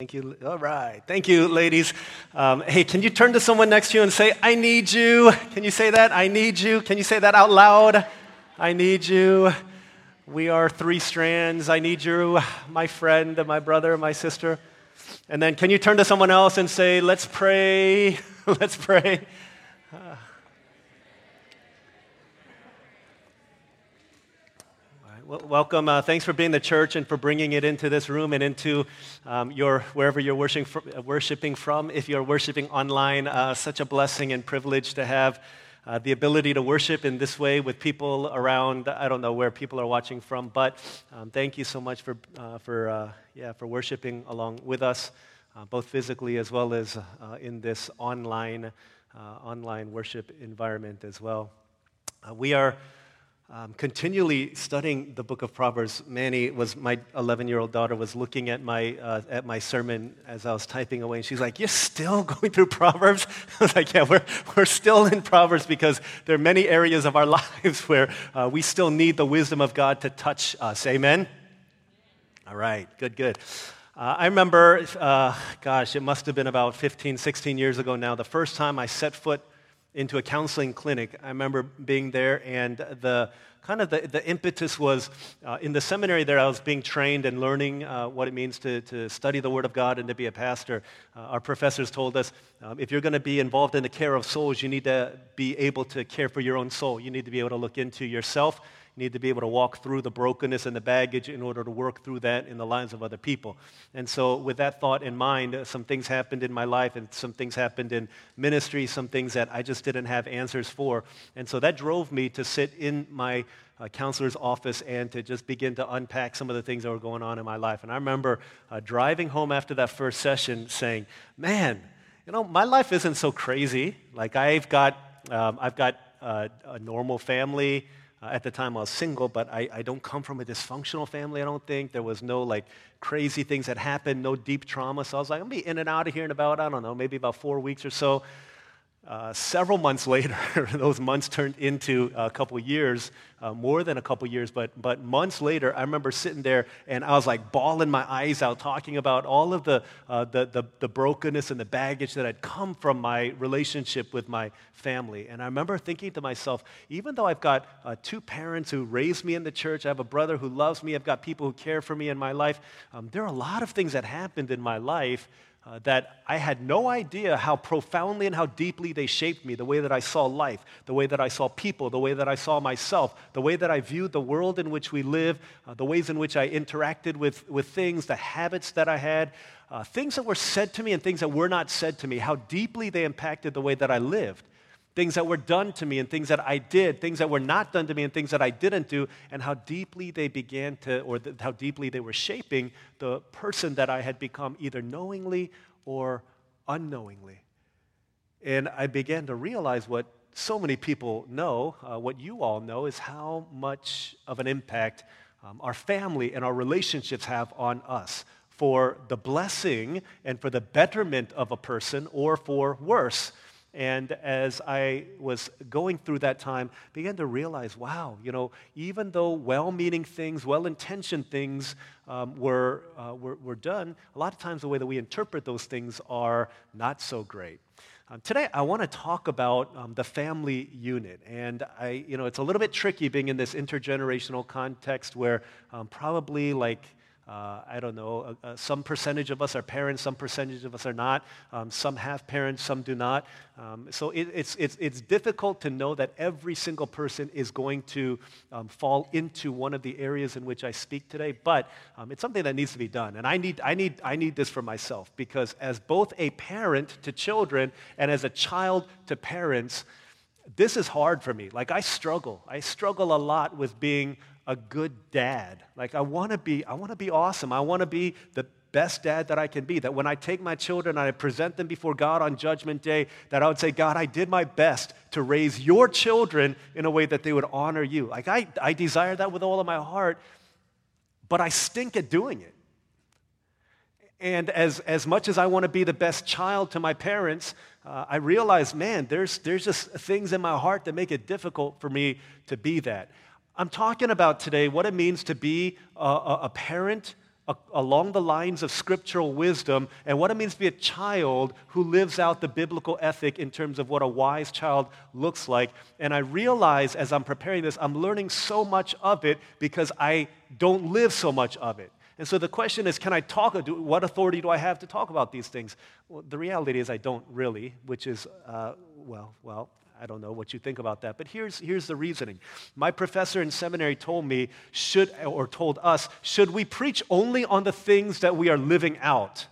Thank you. All right. Thank you, ladies. Um, hey, can you turn to someone next to you and say, I need you? Can you say that? I need you. Can you say that out loud? I need you. We are three strands. I need you, my friend, my brother, my sister. And then can you turn to someone else and say, Let's pray. Let's pray. Uh, Welcome. Uh, thanks for being the church and for bringing it into this room and into um, your wherever you're worshiping from, uh, worshiping from. If you're worshiping online, uh, such a blessing and privilege to have uh, the ability to worship in this way with people around. I don't know where people are watching from, but um, thank you so much for uh, for uh, yeah for worshiping along with us, both physically as well as in this online online worship environment as well. we are um, continually studying the book of Proverbs. Manny was my 11 year old daughter was looking at my uh, at my sermon as I was typing away, and she's like, "You're still going through Proverbs?" I was like, "Yeah, we're we're still in Proverbs because there are many areas of our lives where uh, we still need the wisdom of God to touch us." Amen. All right, good, good. Uh, I remember, uh, gosh, it must have been about 15, 16 years ago now, the first time I set foot into a counseling clinic. I remember being there, and the kind of the, the impetus was uh, in the seminary there, I was being trained and learning uh, what it means to, to study the Word of God and to be a pastor. Uh, our professors told us um, if you're going to be involved in the care of souls, you need to be able to care for your own soul. You need to be able to look into yourself need to be able to walk through the brokenness and the baggage in order to work through that in the lives of other people. And so, with that thought in mind, uh, some things happened in my life and some things happened in ministry, some things that I just didn't have answers for. And so, that drove me to sit in my uh, counselor's office and to just begin to unpack some of the things that were going on in my life. And I remember uh, driving home after that first session saying, Man, you know, my life isn't so crazy. Like, I've got, um, I've got uh, a normal family. Uh, at the time, I was single, but I, I don't come from a dysfunctional family, I don't think. There was no like crazy things that happened, no deep trauma. So I was like, I'm going to be in and out of here in about, I don't know, maybe about four weeks or so. Uh, several months later, those months turned into a couple years, uh, more than a couple years, but, but months later, I remember sitting there and I was like bawling my eyes out, talking about all of the, uh, the, the, the, brokenness and the baggage that had come from my relationship with my family. And I remember thinking to myself, even though I've got uh, two parents who raised me in the church, I have a brother who loves me, I've got people who care for me in my life, um, there are a lot of things that happened in my life uh, that I had no idea how profoundly and how deeply they shaped me, the way that I saw life, the way that I saw people, the way that I saw myself, the way that I viewed the world in which we live, uh, the ways in which I interacted with, with things, the habits that I had, uh, things that were said to me and things that were not said to me, how deeply they impacted the way that I lived things that were done to me and things that I did, things that were not done to me and things that I didn't do, and how deeply they began to, or the, how deeply they were shaping the person that I had become, either knowingly or unknowingly. And I began to realize what so many people know, uh, what you all know, is how much of an impact um, our family and our relationships have on us for the blessing and for the betterment of a person or for worse and as I was going through that time, began to realize, wow, you know, even though well-meaning things, well-intentioned things um, were, uh, were, were done, a lot of times the way that we interpret those things are not so great. Um, today, I want to talk about um, the family unit. And I, you know, it's a little bit tricky being in this intergenerational context where um, probably like uh, I don't know, uh, uh, some percentage of us are parents, some percentage of us are not. Um, some have parents, some do not. Um, so it, it's, it's, it's difficult to know that every single person is going to um, fall into one of the areas in which I speak today, but um, it's something that needs to be done. And I need, I, need, I need this for myself because, as both a parent to children and as a child to parents, this is hard for me. Like, I struggle. I struggle a lot with being a good dad. Like I want to be I want to be awesome. I want to be the best dad that I can be. That when I take my children and I present them before God on judgment day, that I would say, God, I did my best to raise your children in a way that they would honor you. Like I, I desire that with all of my heart, but I stink at doing it. And as, as much as I want to be the best child to my parents, uh, I realize, man, there's, there's just things in my heart that make it difficult for me to be that. I'm talking about today what it means to be a, a parent along the lines of scriptural wisdom and what it means to be a child who lives out the biblical ethic in terms of what a wise child looks like. And I realize as I'm preparing this, I'm learning so much of it because I don't live so much of it. And so the question is, can I talk? What authority do I have to talk about these things? Well, the reality is I don't really, which is, uh, well, well, I don't know what you think about that, but here's, here's the reasoning. My professor in seminary told me, should, or told us, should we preach only on the things that we are living out?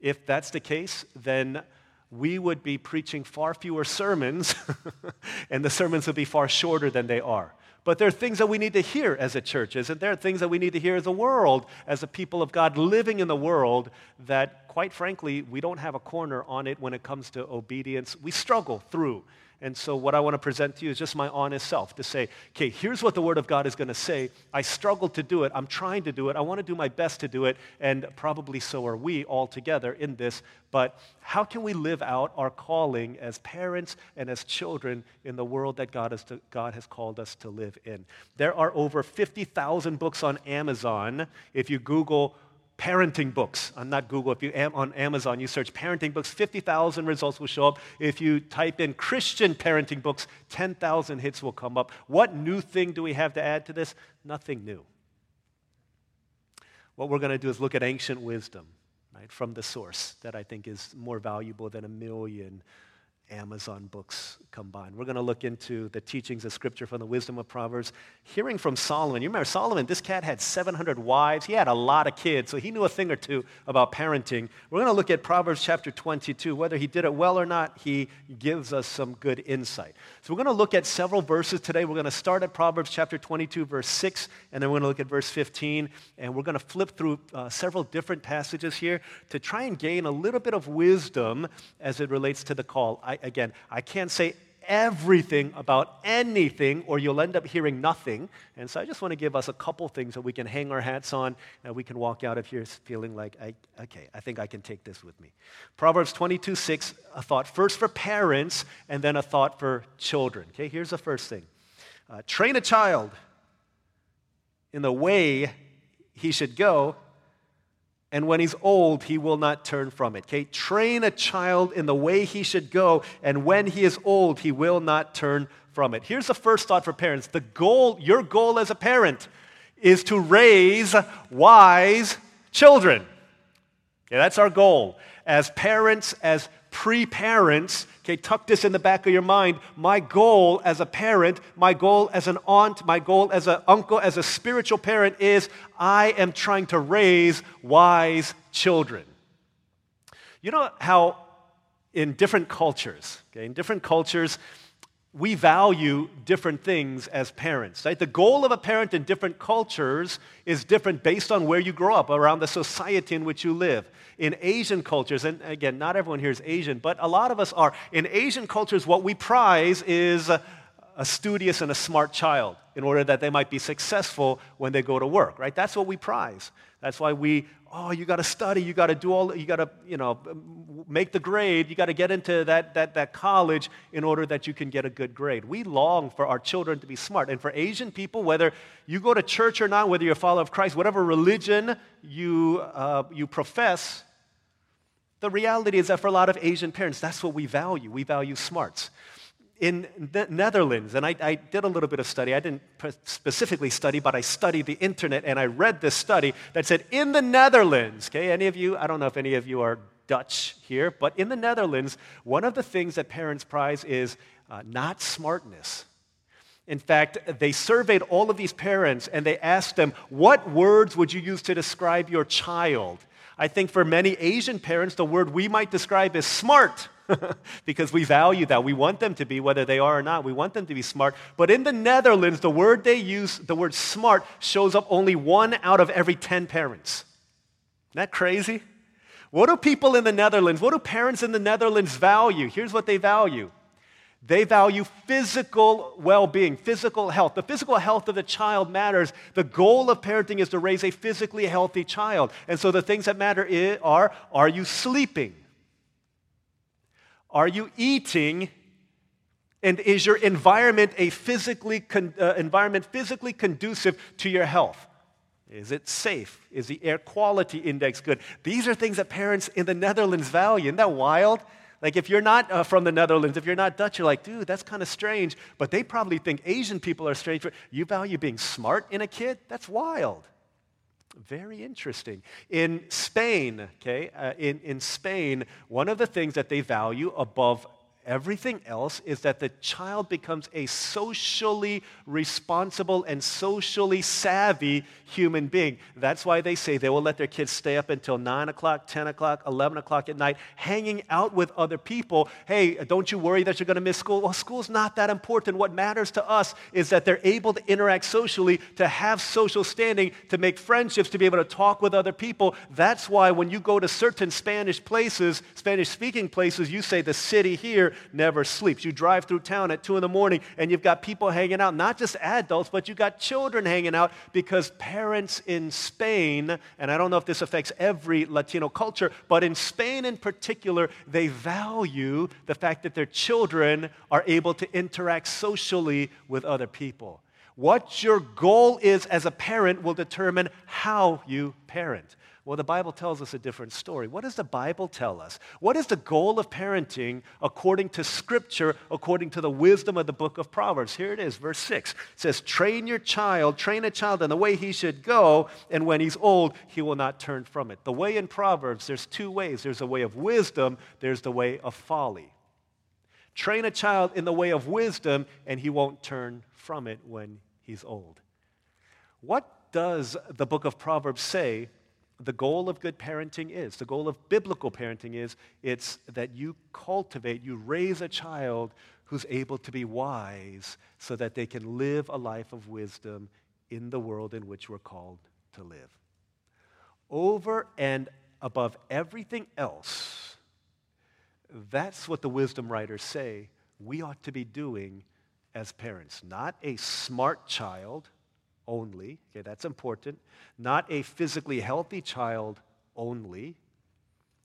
If that's the case, then we would be preaching far fewer sermons, and the sermons would be far shorter than they are. But there are things that we need to hear as a church, isn't there? Things that we need to hear as a world, as a people of God living in the world, that quite frankly, we don't have a corner on it when it comes to obedience. We struggle through. And so, what I want to present to you is just my honest self to say, okay, here's what the Word of God is going to say. I struggle to do it. I'm trying to do it. I want to do my best to do it. And probably so are we all together in this. But how can we live out our calling as parents and as children in the world that God has, to, God has called us to live in? There are over 50,000 books on Amazon. If you Google, parenting books on not Google. If you am on Amazon, you search parenting books, 50,000 results will show up. If you type in Christian parenting books, 10,000 hits will come up. What new thing do we have to add to this? Nothing new. What we're going to do is look at ancient wisdom, right, from the source that I think is more valuable than a million Amazon books combined. We're going to look into the teachings of Scripture from the wisdom of Proverbs, hearing from Solomon. You remember Solomon, this cat had 700 wives. He had a lot of kids, so he knew a thing or two about parenting. We're going to look at Proverbs chapter 22. Whether he did it well or not, he gives us some good insight. So we're going to look at several verses today. We're going to start at Proverbs chapter 22, verse 6, and then we're going to look at verse 15, and we're going to flip through uh, several different passages here to try and gain a little bit of wisdom as it relates to the call. I, again, I can't say everything about anything, or you'll end up hearing nothing. And so I just want to give us a couple things that we can hang our hats on and we can walk out of here feeling like, I, okay, I think I can take this with me. Proverbs 22 6, a thought first for parents and then a thought for children. Okay, here's the first thing uh, train a child in the way he should go, and when he's old, he will not turn from it. Okay? Train a child in the way he should go, and when he is old, he will not turn from it. Here's the first thought for parents. The goal, your goal as a parent, is to raise wise children. Okay, that's our goal. As parents, as pre parents, okay, tuck this in the back of your mind. My goal as a parent, my goal as an aunt, my goal as an uncle, as a spiritual parent is I am trying to raise wise children. You know how in different cultures, okay, in different cultures, we value different things as parents. Right? The goal of a parent in different cultures is different based on where you grow up, around the society in which you live. In Asian cultures, and again, not everyone here is Asian, but a lot of us are. In Asian cultures, what we prize is a, a studious and a smart child in order that they might be successful when they go to work, right? That's what we prize. That's why we oh, you got to study, you got to do all, you got to, you know, make the grade, you got to get into that, that, that college in order that you can get a good grade. We long for our children to be smart. And for Asian people, whether you go to church or not, whether you're a follower of Christ, whatever religion you, uh, you profess, the reality is that for a lot of Asian parents, that's what we value. We value smarts in the Netherlands, and I, I, did a little bit of study. I didn't specifically study, but I studied the internet and I read this study that said in the Netherlands, okay, any of you, I don't know if any of you are Dutch here, but in the Netherlands, one of the things that parents prize is uh, not smartness. In fact, they surveyed all of these parents and they asked them, What words would you use to describe your child? I think for many Asian parents, the word we might describe is smart. because we value that. We want them to be, whether they are or not, we want them to be smart. But in the Netherlands, the word they use, the word smart, shows up only one out of every 10 parents. Isn't that crazy? What do people in the Netherlands, what do parents in the Netherlands value? Here's what they value they value physical well being, physical health. The physical health of the child matters. The goal of parenting is to raise a physically healthy child. And so the things that matter are are you sleeping? Are you eating? And is your environment a physically con- uh, environment physically conducive to your health? Is it safe? Is the air quality index good? These are things that parents in the Netherlands value. Isn't that wild? Like, if you're not uh, from the Netherlands, if you're not Dutch, you're like, dude, that's kind of strange. But they probably think Asian people are strange. You value being smart in a kid? That's wild. Very interesting. In Spain, okay, uh, in, in Spain, one of the things that they value above everything else is that the child becomes a socially responsible and socially savvy human being. That's why they say they will let their kids stay up until 9 o'clock, 10 o'clock, 11 o'clock at night, hanging out with other people. Hey, don't you worry that you're going to miss school? Well, school's not that important. What matters to us is that they're able to interact socially, to have social standing, to make friendships, to be able to talk with other people. That's why when you go to certain Spanish places, Spanish speaking places, you say the city here never sleeps. You drive through town at 2 in the morning and you've got people hanging out, not just adults, but you've got children hanging out because parents in Spain, and I don't know if this affects every Latino culture, but in Spain in particular, they value the fact that their children are able to interact socially with other people. What your goal is as a parent will determine how you parent. Well, the Bible tells us a different story. What does the Bible tell us? What is the goal of parenting according to Scripture, according to the wisdom of the book of Proverbs? Here it is, verse 6. It says, Train your child, train a child in the way he should go, and when he's old, he will not turn from it. The way in Proverbs, there's two ways there's a way of wisdom, there's the way of folly. Train a child in the way of wisdom, and he won't turn from it when he's old. What does the book of Proverbs say the goal of good parenting is, the goal of biblical parenting is, it's that you cultivate, you raise a child who's able to be wise so that they can live a life of wisdom in the world in which we're called to live. Over and above everything else, that's what the wisdom writers say we ought to be doing as parents. Not a smart child only. Okay, that's important. Not a physically healthy child only.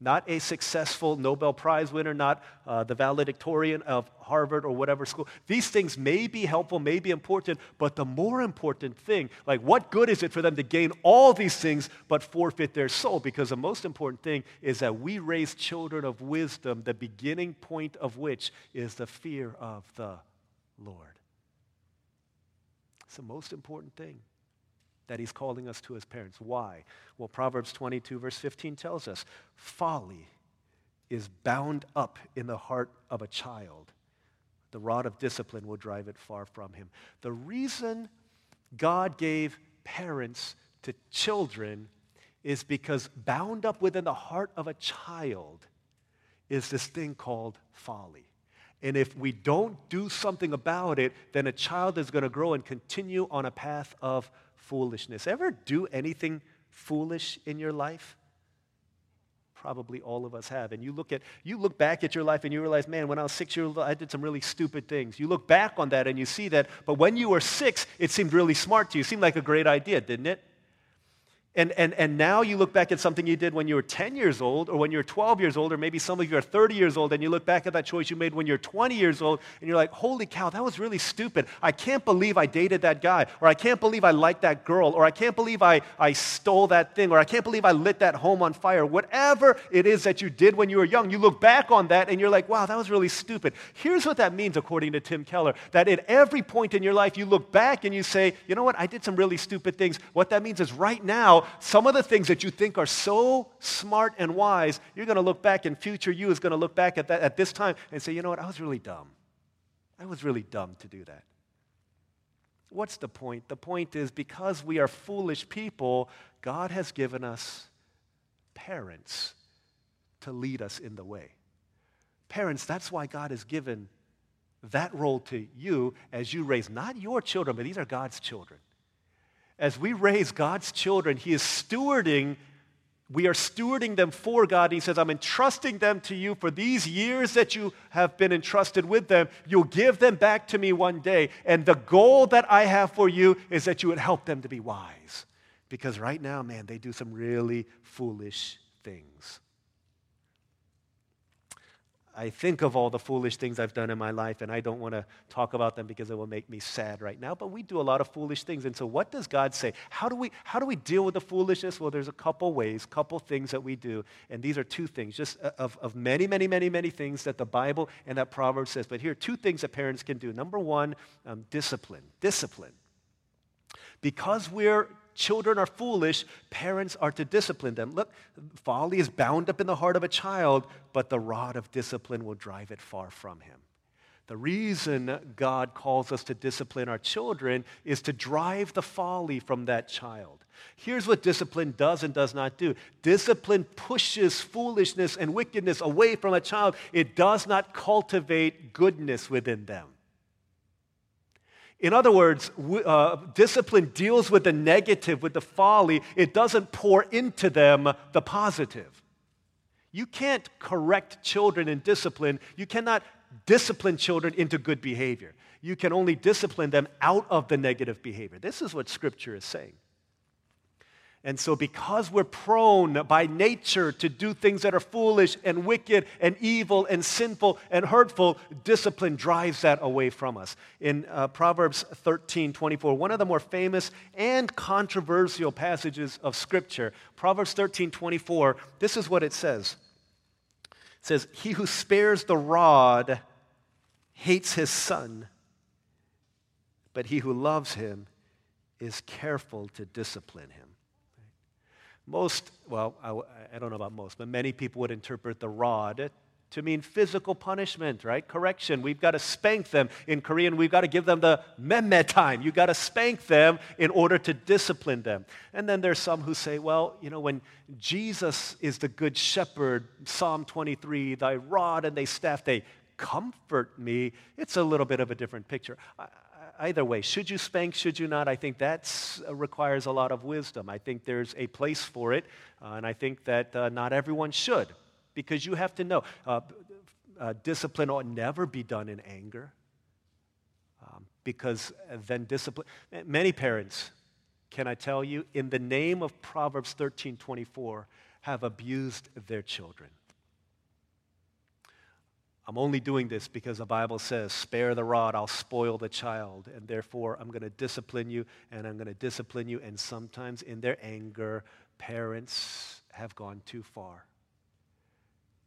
Not a successful Nobel Prize winner, not uh, the valedictorian of Harvard or whatever school. These things may be helpful, may be important, but the more important thing, like what good is it for them to gain all these things but forfeit their soul? Because the most important thing is that we raise children of wisdom, the beginning point of which is the fear of the Lord. It's the most important thing that he's calling us to as parents. Why? Well, Proverbs 22, verse 15 tells us folly is bound up in the heart of a child. The rod of discipline will drive it far from him. The reason God gave parents to children is because bound up within the heart of a child is this thing called folly. And if we don't do something about it, then a child is going to grow and continue on a path of foolishness. Ever do anything foolish in your life? Probably all of us have. And you look at you look back at your life and you realize, man, when I was six years old, I did some really stupid things. You look back on that and you see that, but when you were six, it seemed really smart to you. It seemed like a great idea, didn't it? And, and, and now you look back at something you did when you were 10 years old or when you were 12 years old, or maybe some of you are 30 years old, and you look back at that choice you made when you're 20 years old, and you're like, holy cow, that was really stupid. I can't believe I dated that guy, or I can't believe I liked that girl, or I can't believe I, I stole that thing, or I can't believe I lit that home on fire. Whatever it is that you did when you were young, you look back on that and you're like, wow, that was really stupid. Here's what that means, according to Tim Keller that at every point in your life, you look back and you say, you know what, I did some really stupid things. What that means is right now, some of the things that you think are so smart and wise, you're going to look back, and future you is going to look back at, that, at this time and say, you know what, I was really dumb. I was really dumb to do that. What's the point? The point is because we are foolish people, God has given us parents to lead us in the way. Parents, that's why God has given that role to you as you raise not your children, but these are God's children as we raise God's children, He is stewarding, we are stewarding them for God. He says, I'm entrusting them to you for these years that you have been entrusted with them. You'll give them back to me one day. And the goal that I have for you is that you would help them to be wise. Because right now, man, they do some really foolish things. I think of all the foolish things I've done in my life, and I don't want to talk about them because it will make me sad right now. But we do a lot of foolish things. And so, what does God say? How do we, how do we deal with the foolishness? Well, there's a couple ways, couple things that we do. And these are two things, just uh, of, of many, many, many, many things that the Bible and that Proverbs says. But here are two things that parents can do. Number one, um, discipline. Discipline. Because we're children are foolish, parents are to discipline them. Look, folly is bound up in the heart of a child, but the rod of discipline will drive it far from him. The reason God calls us to discipline our children is to drive the folly from that child. Here's what discipline does and does not do discipline pushes foolishness and wickedness away from a child, it does not cultivate goodness within them. In other words, uh, discipline deals with the negative, with the folly. It doesn't pour into them the positive. You can't correct children in discipline. You cannot discipline children into good behavior. You can only discipline them out of the negative behavior. This is what Scripture is saying. And so, because we're prone by nature to do things that are foolish and wicked and evil and sinful and hurtful, discipline drives that away from us. In uh, Proverbs 13 24, one of the more famous and controversial passages of Scripture, Proverbs 13 24, this is what it says. It says, He who spares the rod hates his son, but he who loves him is careful to discipline him. Most, well, I, I, don't know about most, but many people would interpret the rod to mean physical punishment, right? Correction. We've got to spank them. In Korean, we've got to give them the memme time. You've got to spank them in order to discipline them. And then there's some who say, well, you know, when Jesus is the good shepherd, Psalm 23, thy rod and thy staff, they comfort me, it's a little bit of a different picture. I, either way. Should you spank, should you not? I think that uh, requires a lot of wisdom. I think there's a place for it, uh, and I think that uh, not everyone should, because you have to know uh, uh discipline ought never be done in anger, um, because then discipline. Many parents, can I tell you, in the name of Proverbs 13 24, have abused their children. I'm only doing this because the Bible says, spare the rod, I'll spoil the child. And therefore, I'm going to discipline you, and I'm going to discipline you. And sometimes in their anger, parents have gone too far.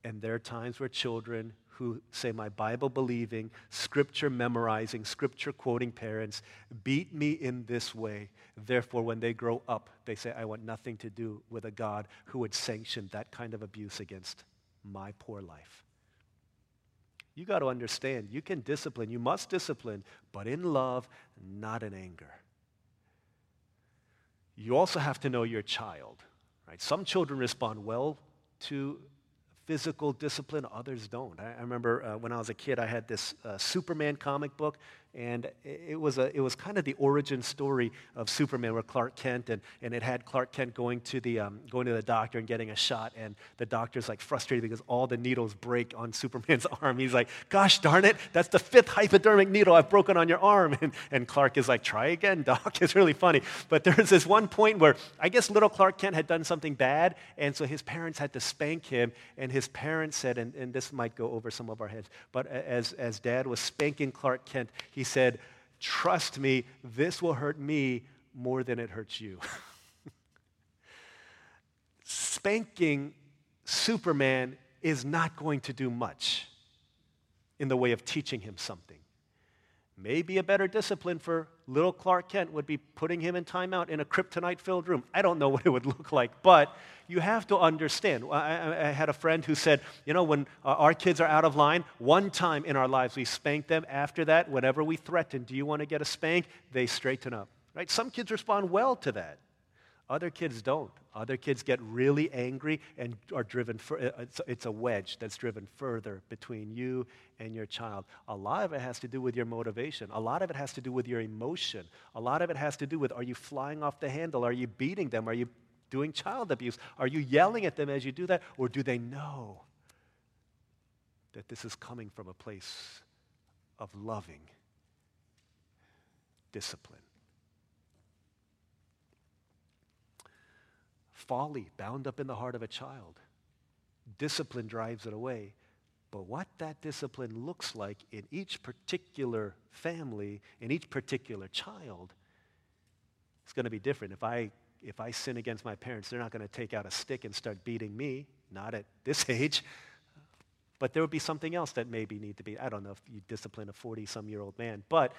And there are times where children who say, My Bible believing, scripture memorizing, scripture quoting parents beat me in this way. Therefore, when they grow up, they say, I want nothing to do with a God who would sanction that kind of abuse against my poor life. You got to understand, you can discipline, you must discipline, but in love, not in anger. You also have to know your child, right? Some children respond well to physical discipline, others don't. I, I remember uh, when I was a kid, I had this uh, Superman comic book, and it was, a, it was kind of the origin story of Superman with Clark Kent, and, and it had Clark Kent going to, the, um, going to the doctor and getting a shot, and the doctor's like frustrated because all the needles break on Superman's arm. He's like, gosh darn it, that's the fifth hypodermic needle I've broken on your arm. And, and Clark is like, try again, doc. It's really funny. But there's this one point where I guess little Clark Kent had done something bad, and so his parents had to spank him, and his parents said, and, and this might go over some of our heads, but as, as dad was spanking Clark Kent, he said, Trust me, this will hurt me more than it hurts you. Spanking Superman is not going to do much in the way of teaching him something. Maybe a better discipline for little Clark Kent would be putting him in timeout in a kryptonite filled room. I don't know what it would look like, but you have to understand. I, I had a friend who said, you know, when our kids are out of line, one time in our lives we spank them. After that, whenever we threaten, do you want to get a spank? They straighten up. Right? Some kids respond well to that. Other kids don't. Other kids get really angry and are driven, for, uh, it's a wedge that's driven further between you and your child. A lot of it has to do with your motivation. A lot of it has to do with your emotion. A lot of it has to do with are you flying off the handle? Are you beating them? Are you doing child abuse? Are you yelling at them as you do that? Or do they know that this is coming from a place of loving discipline? Folly bound up in the heart of a child. Discipline drives it away. But what that discipline looks like in each particular family, in each particular child, is going to be different. If I, if I sin against my parents, they're not going to take out a stick and start beating me, not at this age. But there would be something else that maybe need to be. I don't know if you discipline a 40 some year old man, but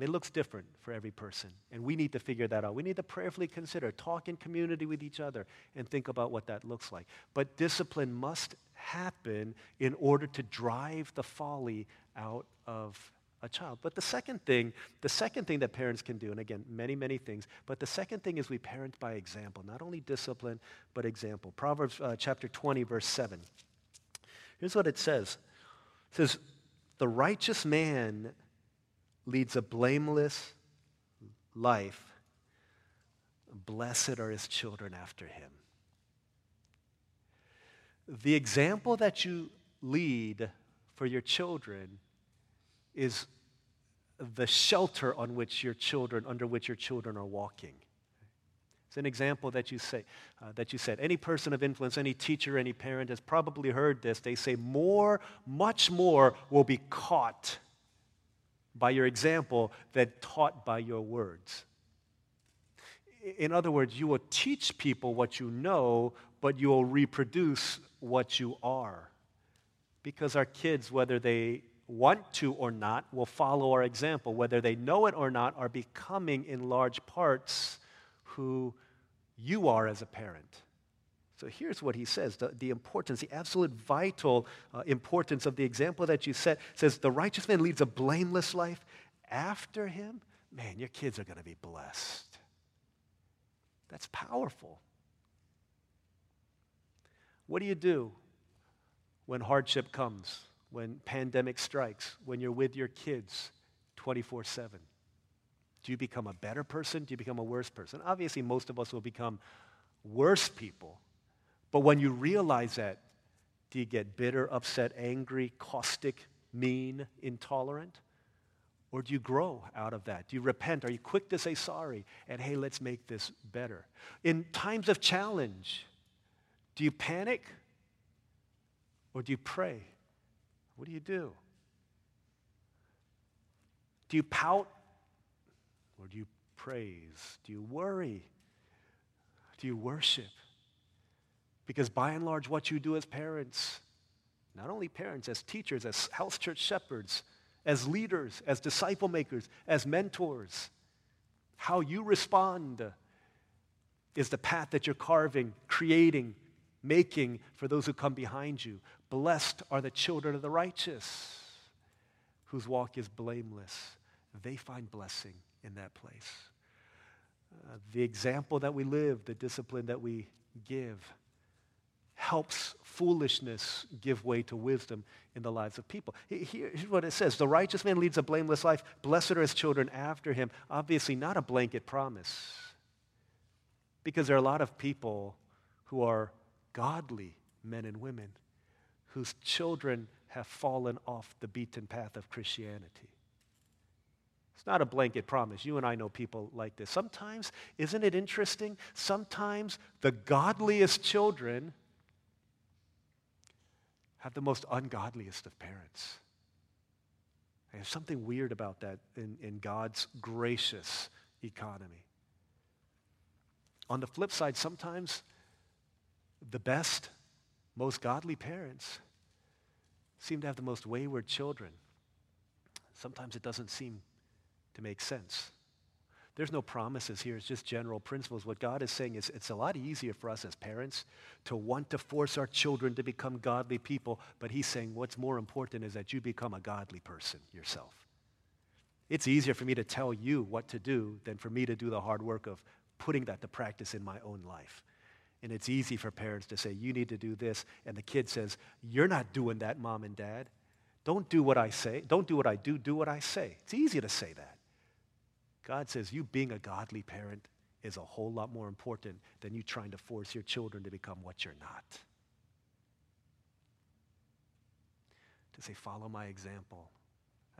it looks different for every person. And we need to figure that out. We need to prayerfully consider, talk in community with each other, and think about what that looks like. But discipline must happen in order to drive the folly out of a child. But the second thing, the second thing that parents can do, and again, many, many things, but the second thing is we parent by example, not only discipline, but example. Proverbs uh, chapter 20, verse 7. Here's what it says It says, The righteous man leads a blameless life. Blessed are his children after him. The example that you lead for your children is the shelter on which your children, under which your children are walking. It's an example that you say uh, that you said. Any person of influence, any teacher, any parent has probably heard this. They say more, much more will be caught by your example than taught by your words. In other words, you will teach people what you know, but you will reproduce what you are. Because our kids, whether they want to or not, will follow our example. Whether they know it or not, are becoming in large parts who you are as a parent. So here's what he says the, the importance, the absolute vital uh, importance of the example that you set says, The righteous man leads a blameless life. After him, man, your kids are going to be blessed. That's powerful. What do you do when hardship comes, when pandemic strikes, when you're with your kids 24 7? Do you become a better person? Do you become a worse person? Obviously, most of us will become worse people. But when you realize that, do you get bitter, upset, angry, caustic, mean, intolerant? Or do you grow out of that? Do you repent? Are you quick to say sorry? And hey, let's make this better. In times of challenge, do you panic? Or do you pray? What do you do? Do you pout or do you praise? Do you worry? Do you worship? Because by and large, what you do as parents, not only parents, as teachers, as house church shepherds, as leaders, as disciple makers, as mentors, how you respond is the path that you're carving, creating, making for those who come behind you. Blessed are the children of the righteous, whose walk is blameless. They find blessing in that place. Uh, the example that we live, the discipline that we give, helps foolishness give way to wisdom in the lives of people. Here's what it says The righteous man leads a blameless life. Blessed are his children after him. Obviously, not a blanket promise. Because there are a lot of people who are godly men and women whose children have fallen off the beaten path of Christianity. It's not a blanket promise. You and I know people like this. Sometimes, isn't it interesting? Sometimes the godliest children have the most ungodliest of parents. There's something weird about that in, in God's gracious economy. On the flip side, sometimes the best, most godly parents seem to have the most wayward children. Sometimes it doesn't seem to make sense. There's no promises here, it's just general principles. What God is saying is it's a lot easier for us as parents to want to force our children to become godly people, but He's saying what's more important is that you become a godly person yourself. It's easier for me to tell you what to do than for me to do the hard work of putting that to practice in my own life. And it's easy for parents to say, You need to do this. And the kid says, You're not doing that, mom and dad. Don't do what I say. Don't do what I do. Do what I say. It's easy to say that. God says you being a godly parent is a whole lot more important than you trying to force your children to become what you're not. To say, follow my example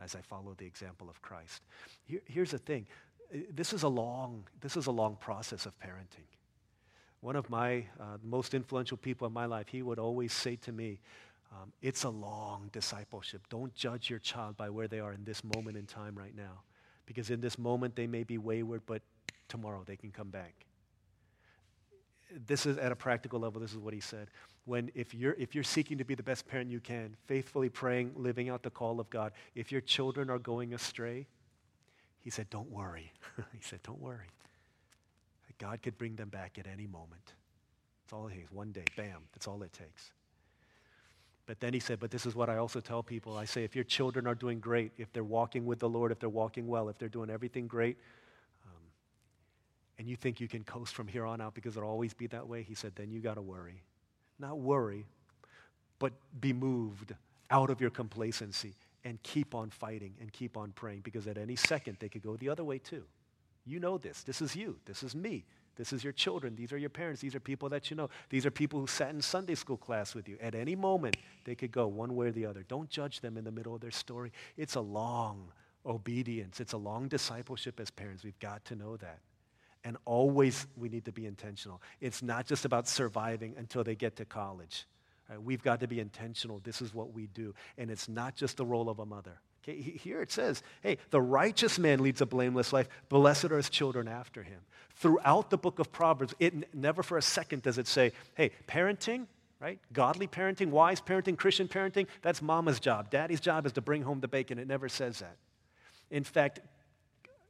as I follow the example of Christ. Here, here's the thing. This is a long, this is a long process of parenting. One of my uh, most influential people in my life, he would always say to me, Um, it's a long discipleship. Don't judge your child by where they are in this moment in time right now. Because in this moment, they may be wayward, but tomorrow they can come back. This is at a practical level, this is what he said. When if you're if you're seeking to be the best parent you can, faithfully praying, living out the call of God, if your children are going astray, he said, Don't worry. he said, Don't worry. God could bring them back at any moment. That's all it takes. One day, bam, that's all it takes. But then he said, But this is what I also tell people. I say, if your children are doing great, if they're walking with the Lord, if they're walking well, if they're doing everything great, um, and you think you can coast from here on out because it'll always be that way, he said, then you got to worry. Not worry, but be moved out of your complacency and keep on fighting and keep on praying because at any second they could go the other way too. You know this. This is you. This is me. This is your children. These are your parents. These are people that you know. These are people who sat in Sunday school class with you. At any moment, they could go one way or the other. Don't judge them in the middle of their story. It's a long obedience, it's a long discipleship as parents. We've got to know that. And always we need to be intentional. It's not just about surviving until they get to college. Right? We've got to be intentional. This is what we do. And it's not just the role of a mother. Okay, here it says, hey, the righteous man leads a blameless life. Blessed are his children after him. Throughout the book of Proverbs, it never for a second does it say, hey, parenting, right? Godly parenting, wise parenting, Christian parenting, that's mama's job. Daddy's job is to bring home the bacon. It never says that. In fact,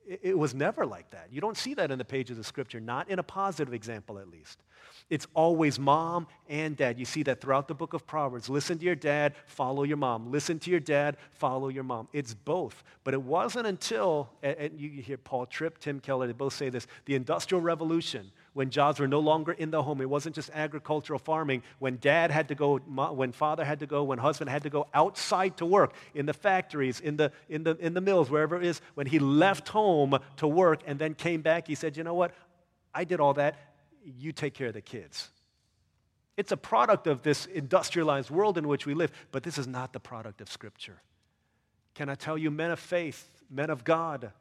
it was never like that. You don't see that in the pages of Scripture, not in a positive example at least. It's always mom and dad. You see that throughout the book of Proverbs. Listen to your dad, follow your mom. Listen to your dad, follow your mom. It's both. But it wasn't until, and you hear Paul Tripp, Tim Keller, they both say this, the Industrial Revolution, when jobs were no longer in the home. It wasn't just agricultural farming. When dad had to go, when father had to go, when husband had to go outside to work, in the factories, in the, in the, in the mills, wherever it is, when he left home to work and then came back, he said, You know what? I did all that you take care of the kids. It's a product of this industrialized world in which we live, but this is not the product of Scripture. Can I tell you, men of faith, men of God,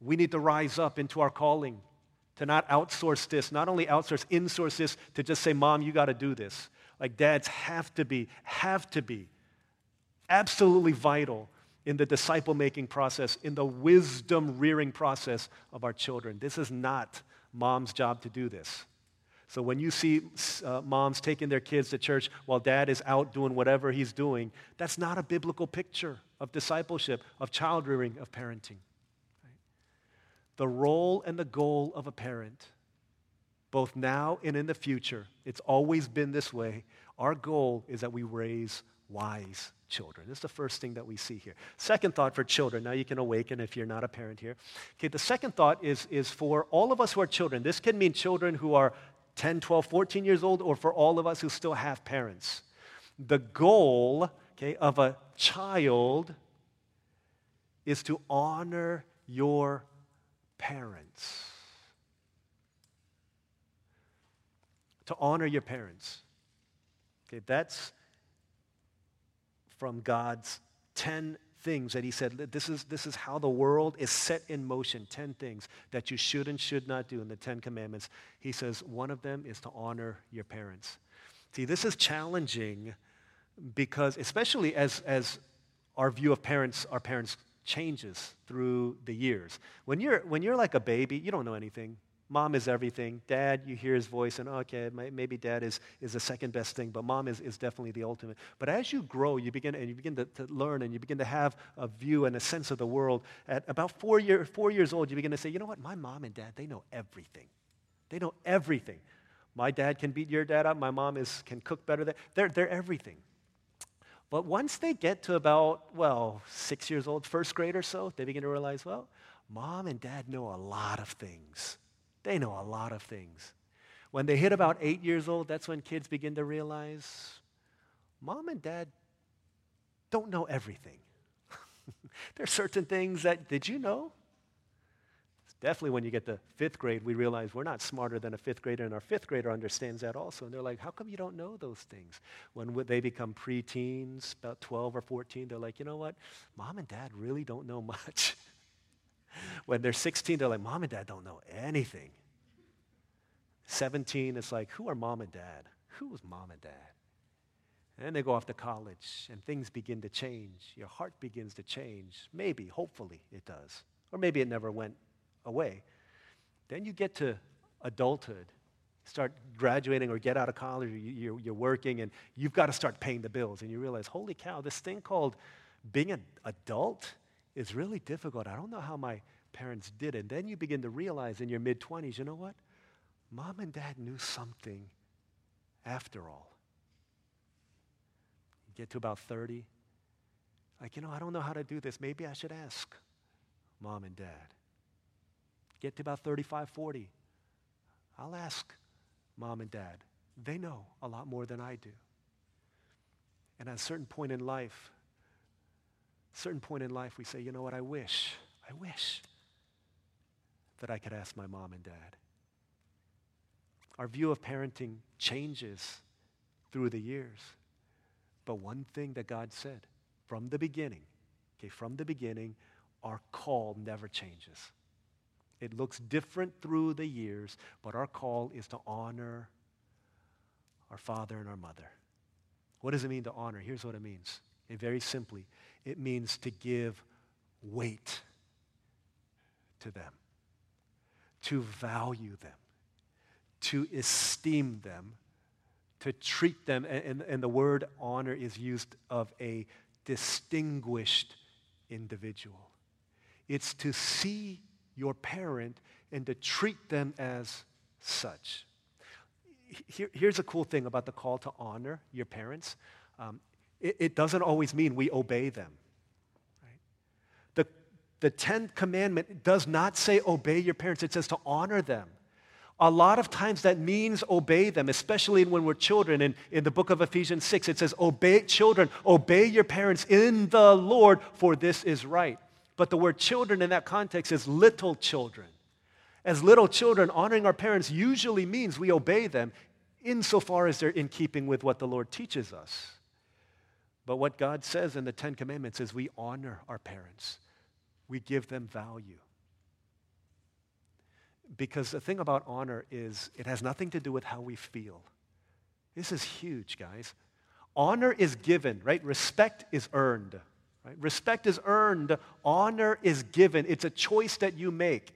we need to rise up into our calling, to not outsource this, not only outsource, insource this, to just say, Mom, you got to do this. Like dads have to be, have to be absolutely vital in the disciple making process, in the wisdom rearing process of our children. This is not mom's job to do this. So when you see uh, moms taking their kids to church while dad is out doing whatever he's doing, that's not a biblical picture of discipleship, of child rearing, of parenting. The role and the goal of a parent, both now and in the future, it's always been this way. Our goal is that we raise wise children. This is the first thing that we see here. Second thought for children. Now you can awaken if you're not a parent here. Okay, the second thought is, is for all of us who are children. This can mean children who are 10, 12, 14 years old, or for all of us who still have parents. The goal okay, of a child is to honor your parents. To honor your parents. Okay, that's from God's 10 things that he said this is, this is how the world is set in motion 10 things that you should and should not do in the 10 commandments he says one of them is to honor your parents see this is challenging because especially as, as our view of parents our parents changes through the years when you're when you're like a baby you don't know anything Mom is everything. Dad, you hear his voice, and okay, maybe dad is, is the second best thing, but mom is, is definitely the ultimate. But as you grow, you begin, and you begin to, to learn, and you begin to have a view and a sense of the world. At about four, year, four years old, you begin to say, you know what, my mom and dad, they know everything. They know everything. My dad can beat your dad up. My mom is, can cook better. They're, they're everything. But once they get to about, well, six years old, first grade or so, they begin to realize, well, mom and dad know a lot of things. They know a lot of things. When they hit about eight years old, that's when kids begin to realize mom and dad don't know everything. there are certain things that, did you know? Definitely when you get to fifth grade, we realize we're not smarter than a fifth grader, and our fifth grader understands that also. And they're like, how come you don't know those things? When they become preteens, about 12 or 14, they're like, you know what? Mom and dad really don't know much. when they're 16, they're like, Mom and dad don't know anything. 17, it's like, who are mom and dad? Who is mom and dad? And then they go off to college and things begin to change. Your heart begins to change. Maybe, hopefully, it does. Or maybe it never went away. Then you get to adulthood, start graduating or get out of college, you're, you're working, and you've got to start paying the bills. And you realize, holy cow, this thing called being an adult is really difficult. I don't know how my parents did. And then you begin to realize in your mid 20s, you know what? Mom and dad knew something after all. You get to about 30, like, you know, I don't know how to do this. Maybe I should ask mom and dad. Get to about 35, 40. I'll ask mom and dad. They know a lot more than I do. And at a certain point in life, certain point in life, we say, you know what, I wish, I wish that I could ask my mom and dad. Our view of parenting changes through the years. But one thing that God said from the beginning, okay, from the beginning, our call never changes. It looks different through the years, but our call is to honor our father and our mother. What does it mean to honor? Here's what it means. Very simply, it means to give weight to them, to value them, to esteem them, to treat them, and, and the word honor is used of a distinguished individual. It's to see your parent and to treat them as such. Here, here's a cool thing about the call to honor your parents um, it, it, doesn't always mean we obey them. Right? The, the 10th commandment does not say obey your parents, it says to honor them. A lot of times that means obey them, especially when we're children. In, in the book of Ephesians 6, it says, Obey children, obey your parents in the Lord, for this is right. But the word children in that context is little children. As little children, honoring our parents usually means we obey them insofar as they're in keeping with what the Lord teaches us. But what God says in the Ten Commandments is we honor our parents, we give them value. Because the thing about honor is it has nothing to do with how we feel. This is huge, guys. Honor is given, right? Respect is earned. Right? Respect is earned, honor is given. It's a choice that you make.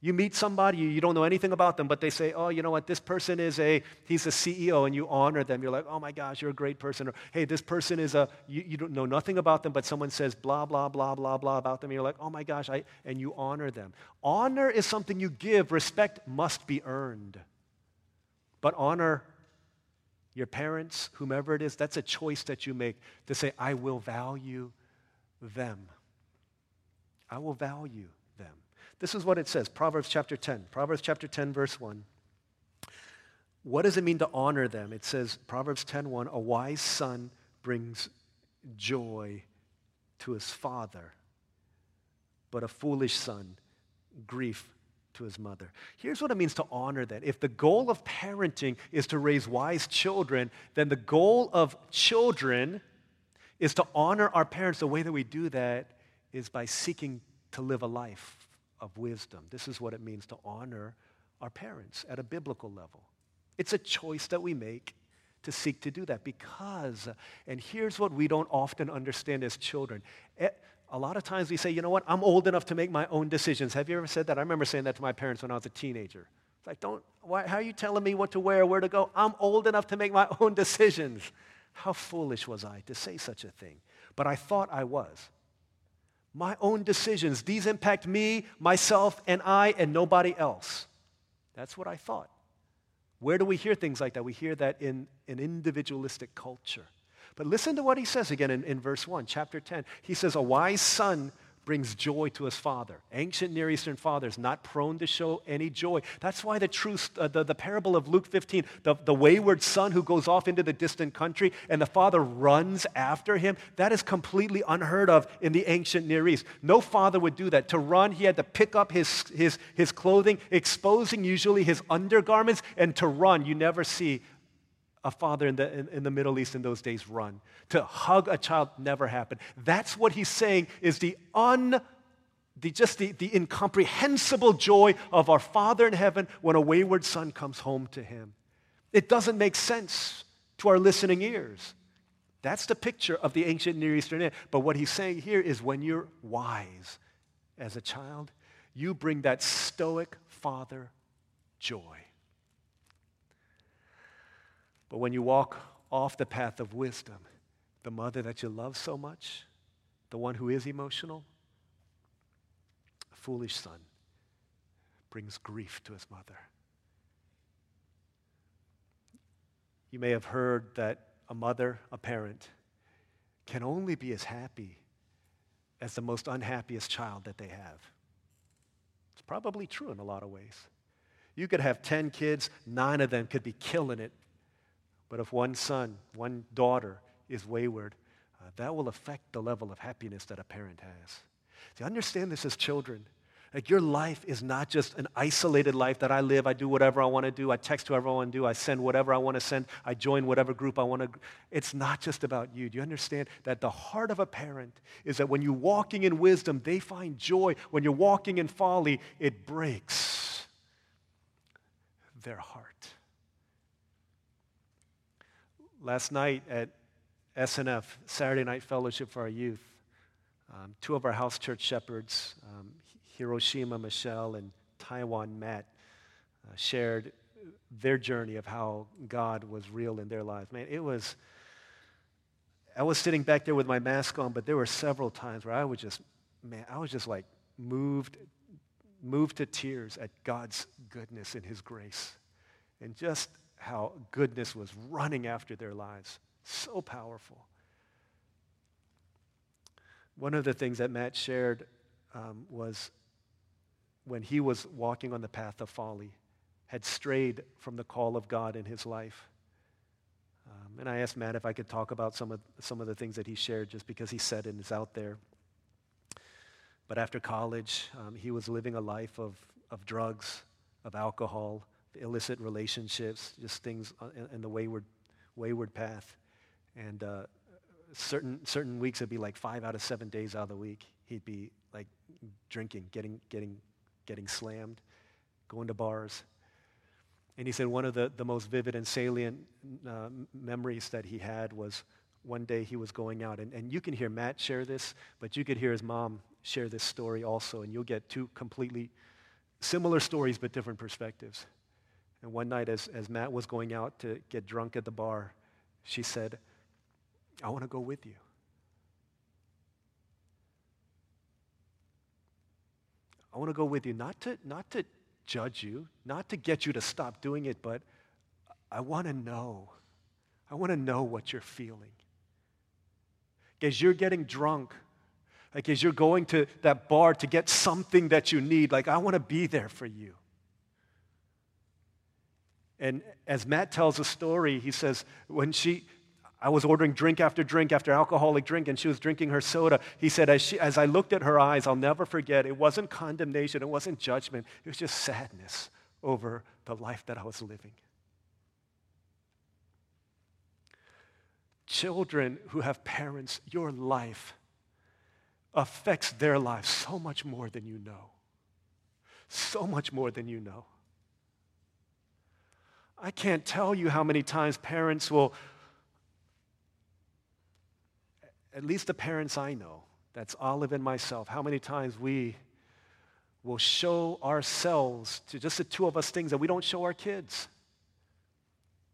You meet somebody, you don't know anything about them, but they say, oh, you know what, this person is a, he's a CEO, and you honor them. You're like, oh my gosh, you're a great person. Or, hey, this person is a, you, you don't know nothing about them, but someone says blah, blah, blah, blah, blah about them. And you're like, oh my gosh, I, and you honor them. Honor is something you give, respect must be earned. But honor your parents, whomever it is, that's a choice that you make to say, I will value them. I will value them. This is what it says Proverbs chapter 10. Proverbs chapter 10, verse 1. What does it mean to honor them? It says, Proverbs 10:1, a wise son brings joy to his father, but a foolish son, grief to his mother. Here's what it means to honor that. If the goal of parenting is to raise wise children, then the goal of children is to honor our parents. The way that we do that is by seeking to live a life of wisdom. This is what it means to honor our parents at a biblical level. It's a choice that we make to seek to do that because, and here's what we don't often understand as children. Eh, a lot of times we say, you know what, I'm old enough to make my own decisions. Have you ever said that? I remember saying that to my parents when I was a teenager. It's like, don't, why, how are you telling me what to wear, where to go? I'm old enough to make my own decisions. How foolish was I to say such a thing? But I thought I was. My own decisions, these impact me, myself, and I, and nobody else. That's what I thought. Where do we hear things like that? We hear that in an individualistic culture. But listen to what he says again in, in verse 1, chapter 10. He says, A wise son brings joy to his father. Ancient Near Eastern fathers, not prone to show any joy. That's why the, truth, uh, the, the parable of Luke 15, the, the wayward son who goes off into the distant country and the father runs after him, that is completely unheard of in the ancient Near East. No father would do that. To run, he had to pick up his, his, his clothing, exposing usually his undergarments, and to run, you never see a father in the, in, in, the Middle East in those days run. To hug a child never happened. That's what he's saying is the un, the, just the, the incomprehensible joy of our Father in heaven when a wayward son comes home to him. It doesn't make sense to our listening ears. That's the picture of the ancient Near Eastern. But what he's saying here is when you're wise as a child, you bring that stoic father joy. But when you walk off the path of wisdom, the mother that you love so much, the one who is emotional, a foolish son brings grief to his mother. You may have heard that a mother, a parent, can only be as happy as the most unhappiest child that they have. It's probably true in a lot of ways. You could have 10 kids, nine of them could be killing it. But if one son, one daughter is wayward, uh, that will affect the level of happiness that a parent has. See, understand this as children. Like your life is not just an isolated life that I live, I do whatever I want to do, I text whoever I want to do, I send whatever I want to send, I join whatever group I want to. It's not just about you. Do you understand that the heart of a parent is that when you're walking in wisdom, they find joy. When you're walking in folly, it breaks their heart. Last night at SNF, Saturday Night Fellowship for our youth, um, two of our house church shepherds, um, Hiroshima Michelle and Taiwan Matt uh, shared their journey of how God was real in their lives. Man, it was, I was sitting back there with my mask on, but there were several times where I was just, man, I was just like moved, moved to tears at God's goodness and His grace. And just how goodness was running after their lives. So powerful. One of the things that Matt shared um, was when he was walking on the path of folly, had strayed from the call of God in his life. Um, and I asked Matt if I could talk about some of, some of the things that he shared just because he said it is out there. But after college, um, he was living a life of, of drugs, of alcohol, illicit relationships, just things in, in the wayward, wayward path. And uh, certain, certain weeks, it'd be like five out of seven days out of the week, he'd be like drinking, getting, getting getting slammed, going to bars. And he said one of the, the most vivid and salient uh, memories that he had was one day he was going out. And, and you can hear Matt share this, but you could hear his mom share this story also. And you'll get two completely similar stories, but different perspectives. And one night, as, as Matt was going out to get drunk at the bar, she said, I want to go with you. I want to go with you, not to, not to judge you, not to get you to stop doing it, but I want to know. I want to know what you're feeling. As you're getting drunk, like as you're going to that bar to get something that you need, like I want to be there for you. And as Matt tells a story, he says, when she, I was ordering drink after drink after alcoholic drink, and she was drinking her soda. He said, as, she, as I looked at her eyes, I'll never forget, it wasn't condemnation, it wasn't judgment, it was just sadness over the life that I was living. Children who have parents, your life affects their lives so much more than you know. So much more than you know. I can't tell you how many times parents will at least the parents I know, that's Olive and myself, how many times we will show ourselves to just the two of us things that we don't show our kids.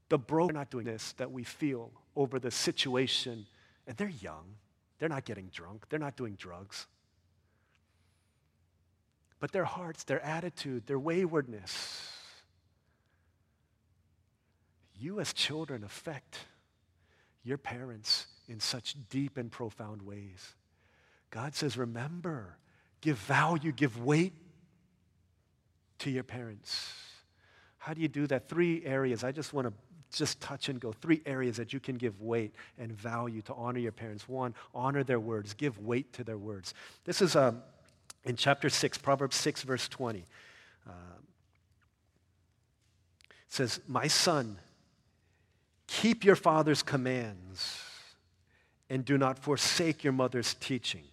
The bro are not doing this that we feel over the situation, and they're young. They're not getting drunk. They're not doing drugs. But their hearts, their attitude, their waywardness, you as children affect your parents in such deep and profound ways. God says, remember, give value, give weight to your parents. How do you do that? Three areas. I just want to just touch and go. Three areas that you can give weight and value to honor your parents. One, honor their words, give weight to their words. This is um, in chapter 6, Proverbs 6, verse 20. Uh, it says, My son, keep your father's commands and do not forsake your mother's teaching.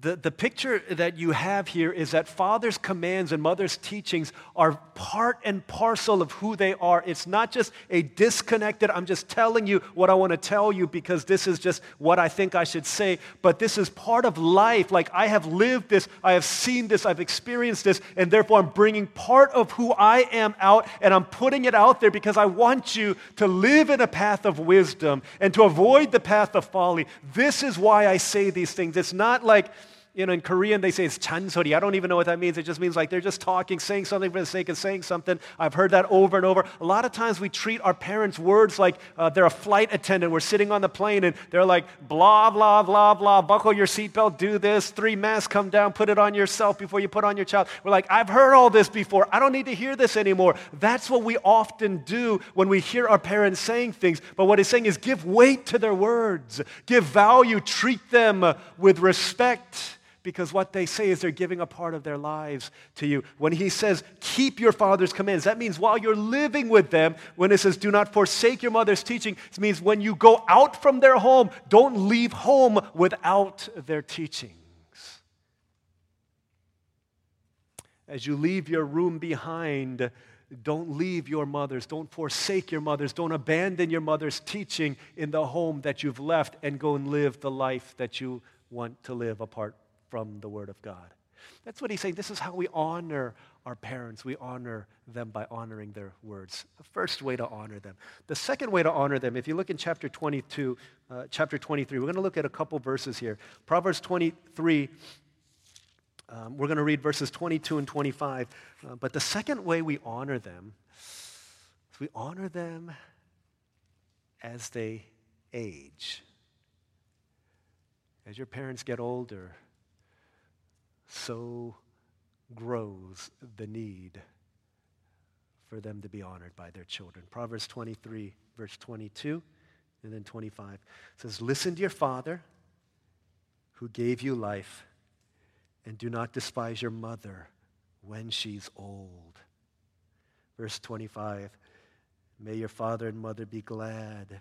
The, the picture that you have here is that father's commands and mother's teachings are part and parcel of who they are. It's not just a disconnected, I'm just telling you what I want to tell you because this is just what I think I should say, but this is part of life. Like I have lived this, I have seen this, I've experienced this, and therefore I'm bringing part of who I am out and I'm putting it out there because I want you to live in a path of wisdom and to avoid the path of folly. This is why I say these things. It's not like, you know, in Korean they say it's chansori. I don't even know what that means. It just means like they're just talking, saying something for the sake of saying something. I've heard that over and over. A lot of times we treat our parents' words like uh, they're a flight attendant. We're sitting on the plane and they're like, blah, blah, blah, blah, buckle your seatbelt, do this, three masks come down, put it on yourself before you put on your child. We're like, I've heard all this before. I don't need to hear this anymore. That's what we often do when we hear our parents saying things. But what he's saying is give weight to their words, give value, treat them with respect because what they say is they're giving a part of their lives to you. When he says, keep your father's commands, that means while you're living with them, when it says, do not forsake your mother's teaching, it means when you go out from their home, don't leave home without their teachings. As you leave your room behind, don't leave your mothers. Don't forsake your mothers. Don't abandon your mother's teaching in the home that you've left and go and live the life that you want to live apart from the Word of God. That's what he's saying. This is how we honor our parents. We honor them by honoring their words. The first way to honor them. The second way to honor them, if you look in chapter 22, uh, chapter 23, we're going to look at a couple verses here. Proverbs 23, um, we're going to read verses 22 and 25. Uh, but the second way we honor them is we honor them as they age. As your parents get older, so grows the need for them to be honored by their children. Proverbs 23, verse 22, and then 25 says, Listen to your father who gave you life, and do not despise your mother when she's old. Verse 25, May your father and mother be glad.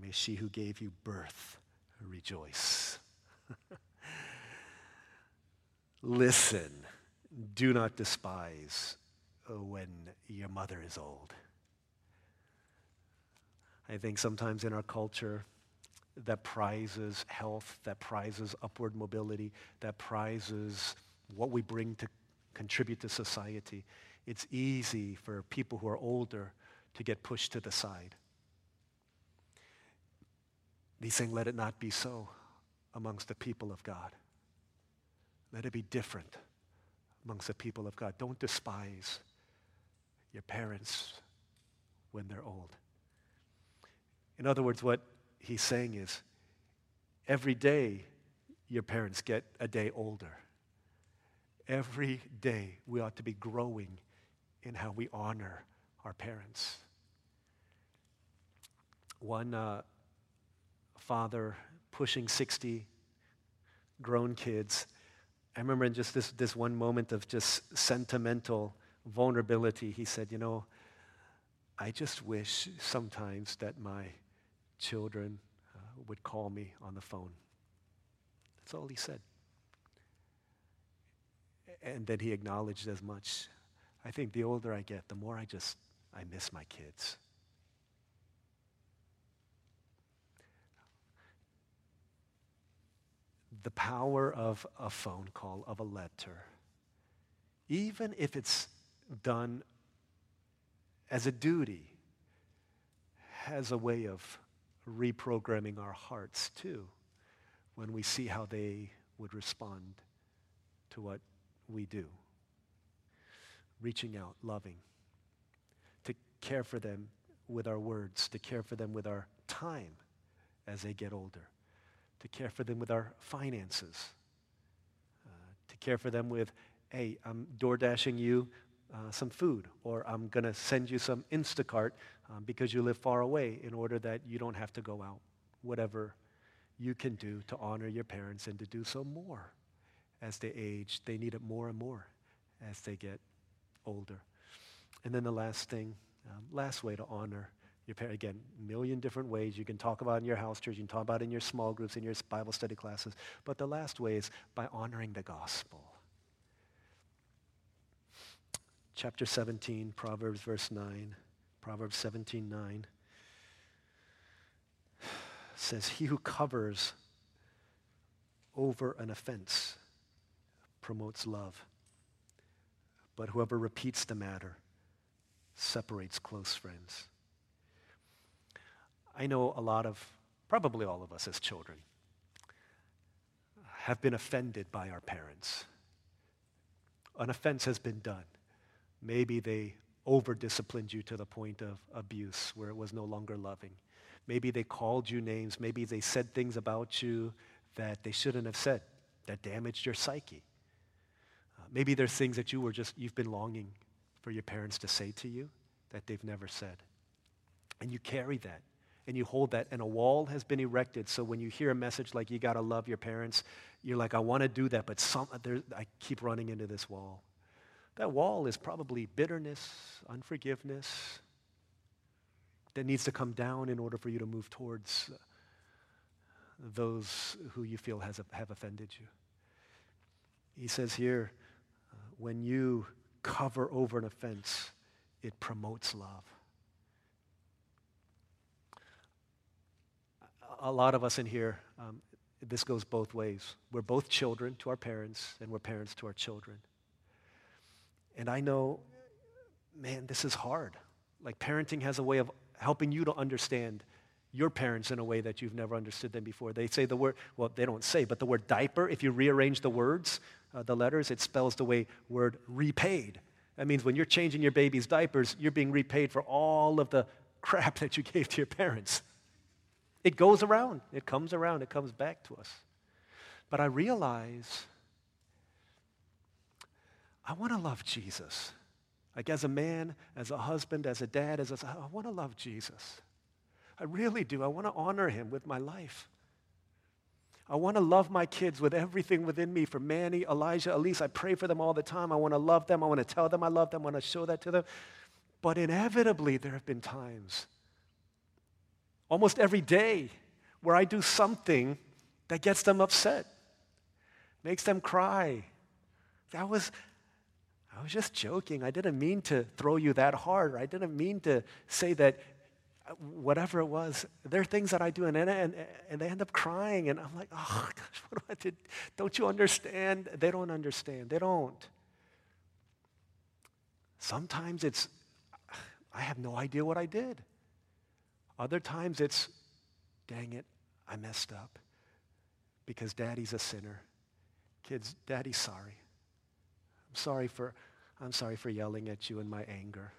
May she who gave you birth rejoice. Listen, do not despise uh, when your mother is old. I think sometimes in our culture that prizes health, that prizes upward mobility, that prizes what we bring to contribute to society, it's easy for people who are older to get pushed to the side. He's saying, let it not be so amongst the people of God. Let it be different amongst the people of God. Don't despise your parents when they're old. In other words, what he's saying is every day your parents get a day older. Every day we ought to be growing in how we honor our parents. One uh, father pushing 60 grown kids I remember in just this, this one moment of just sentimental vulnerability, he said, You know, I just wish sometimes that my children uh, would call me on the phone. That's all he said. And then he acknowledged as much. I think the older I get, the more I just, I miss my kids. The power of a phone call, of a letter, even if it's done as a duty, has a way of reprogramming our hearts too when we see how they would respond to what we do. Reaching out, loving, to care for them with our words, to care for them with our time as they get older to care for them with our finances, uh, to care for them with, hey, I'm door dashing you uh, some food, or I'm going to send you some Instacart um, because you live far away in order that you don't have to go out. Whatever you can do to honor your parents and to do so more as they age. They need it more and more as they get older. And then the last thing, um, last way to honor Your parent, again, million different ways you can talk about in your house church, you can talk about in your small groups, in your Bible study classes. But the last way is by honoring the gospel. Chapter 17, Proverbs verse 9. Proverbs 17, 9 says, He who covers over an offense promotes love, but whoever repeats the matter separates close friends. I know a lot of, probably all of us as children, have been offended by our parents. An offense has been done. Maybe they over disciplined you to the point of abuse where it was no longer loving. Maybe they called you names. Maybe they said things about you that they shouldn't have said that damaged your psyche. Uh, maybe there's things that you were just, you've been longing for your parents to say to you that they've never said. And you carry that and you hold that, and a wall has been erected. So when you hear a message like you got to love your parents, you're like, I want to do that, but some, I keep running into this wall. That wall is probably bitterness, unforgiveness that needs to come down in order for you to move towards those who you feel has, have offended you. He says here, uh, when you cover over an offense, it promotes love. A lot of us in here, um, this goes both ways. We're both children to our parents, and we're parents to our children. And I know, man, this is hard. Like parenting has a way of helping you to understand your parents in a way that you've never understood them before. They say the word, well, they don't say, but the word diaper, if you rearrange the words, uh, the letters, it spells the way word repaid. That means when you're changing your baby's diapers, you're being repaid for all of the crap that you gave to your parents. It goes around, it comes around, it comes back to us. But I realize I want to love Jesus. Like as a man, as a husband, as a dad, as a, I want to love Jesus. I really do. I want to honor him with my life. I want to love my kids with everything within me. For Manny, Elijah, Elise, I pray for them all the time. I want to love them. I want to tell them I love them. I want to show that to them. But inevitably, there have been times, almost every day, where I do something that gets them upset, makes them cry. That was, I was just joking. I didn't mean to throw you that hard. I didn't mean to say that uh, whatever it was. There are things that I do, and, and, and they end up crying. And I'm like, oh, gosh, what do I do? Don't you understand? They don't understand. They don't. Sometimes it's, I have no idea what I did. Other times it's, dang it, I messed up because daddy's a sinner. Kids, daddy's sorry. I'm sorry for, I'm sorry for yelling at you in my anger.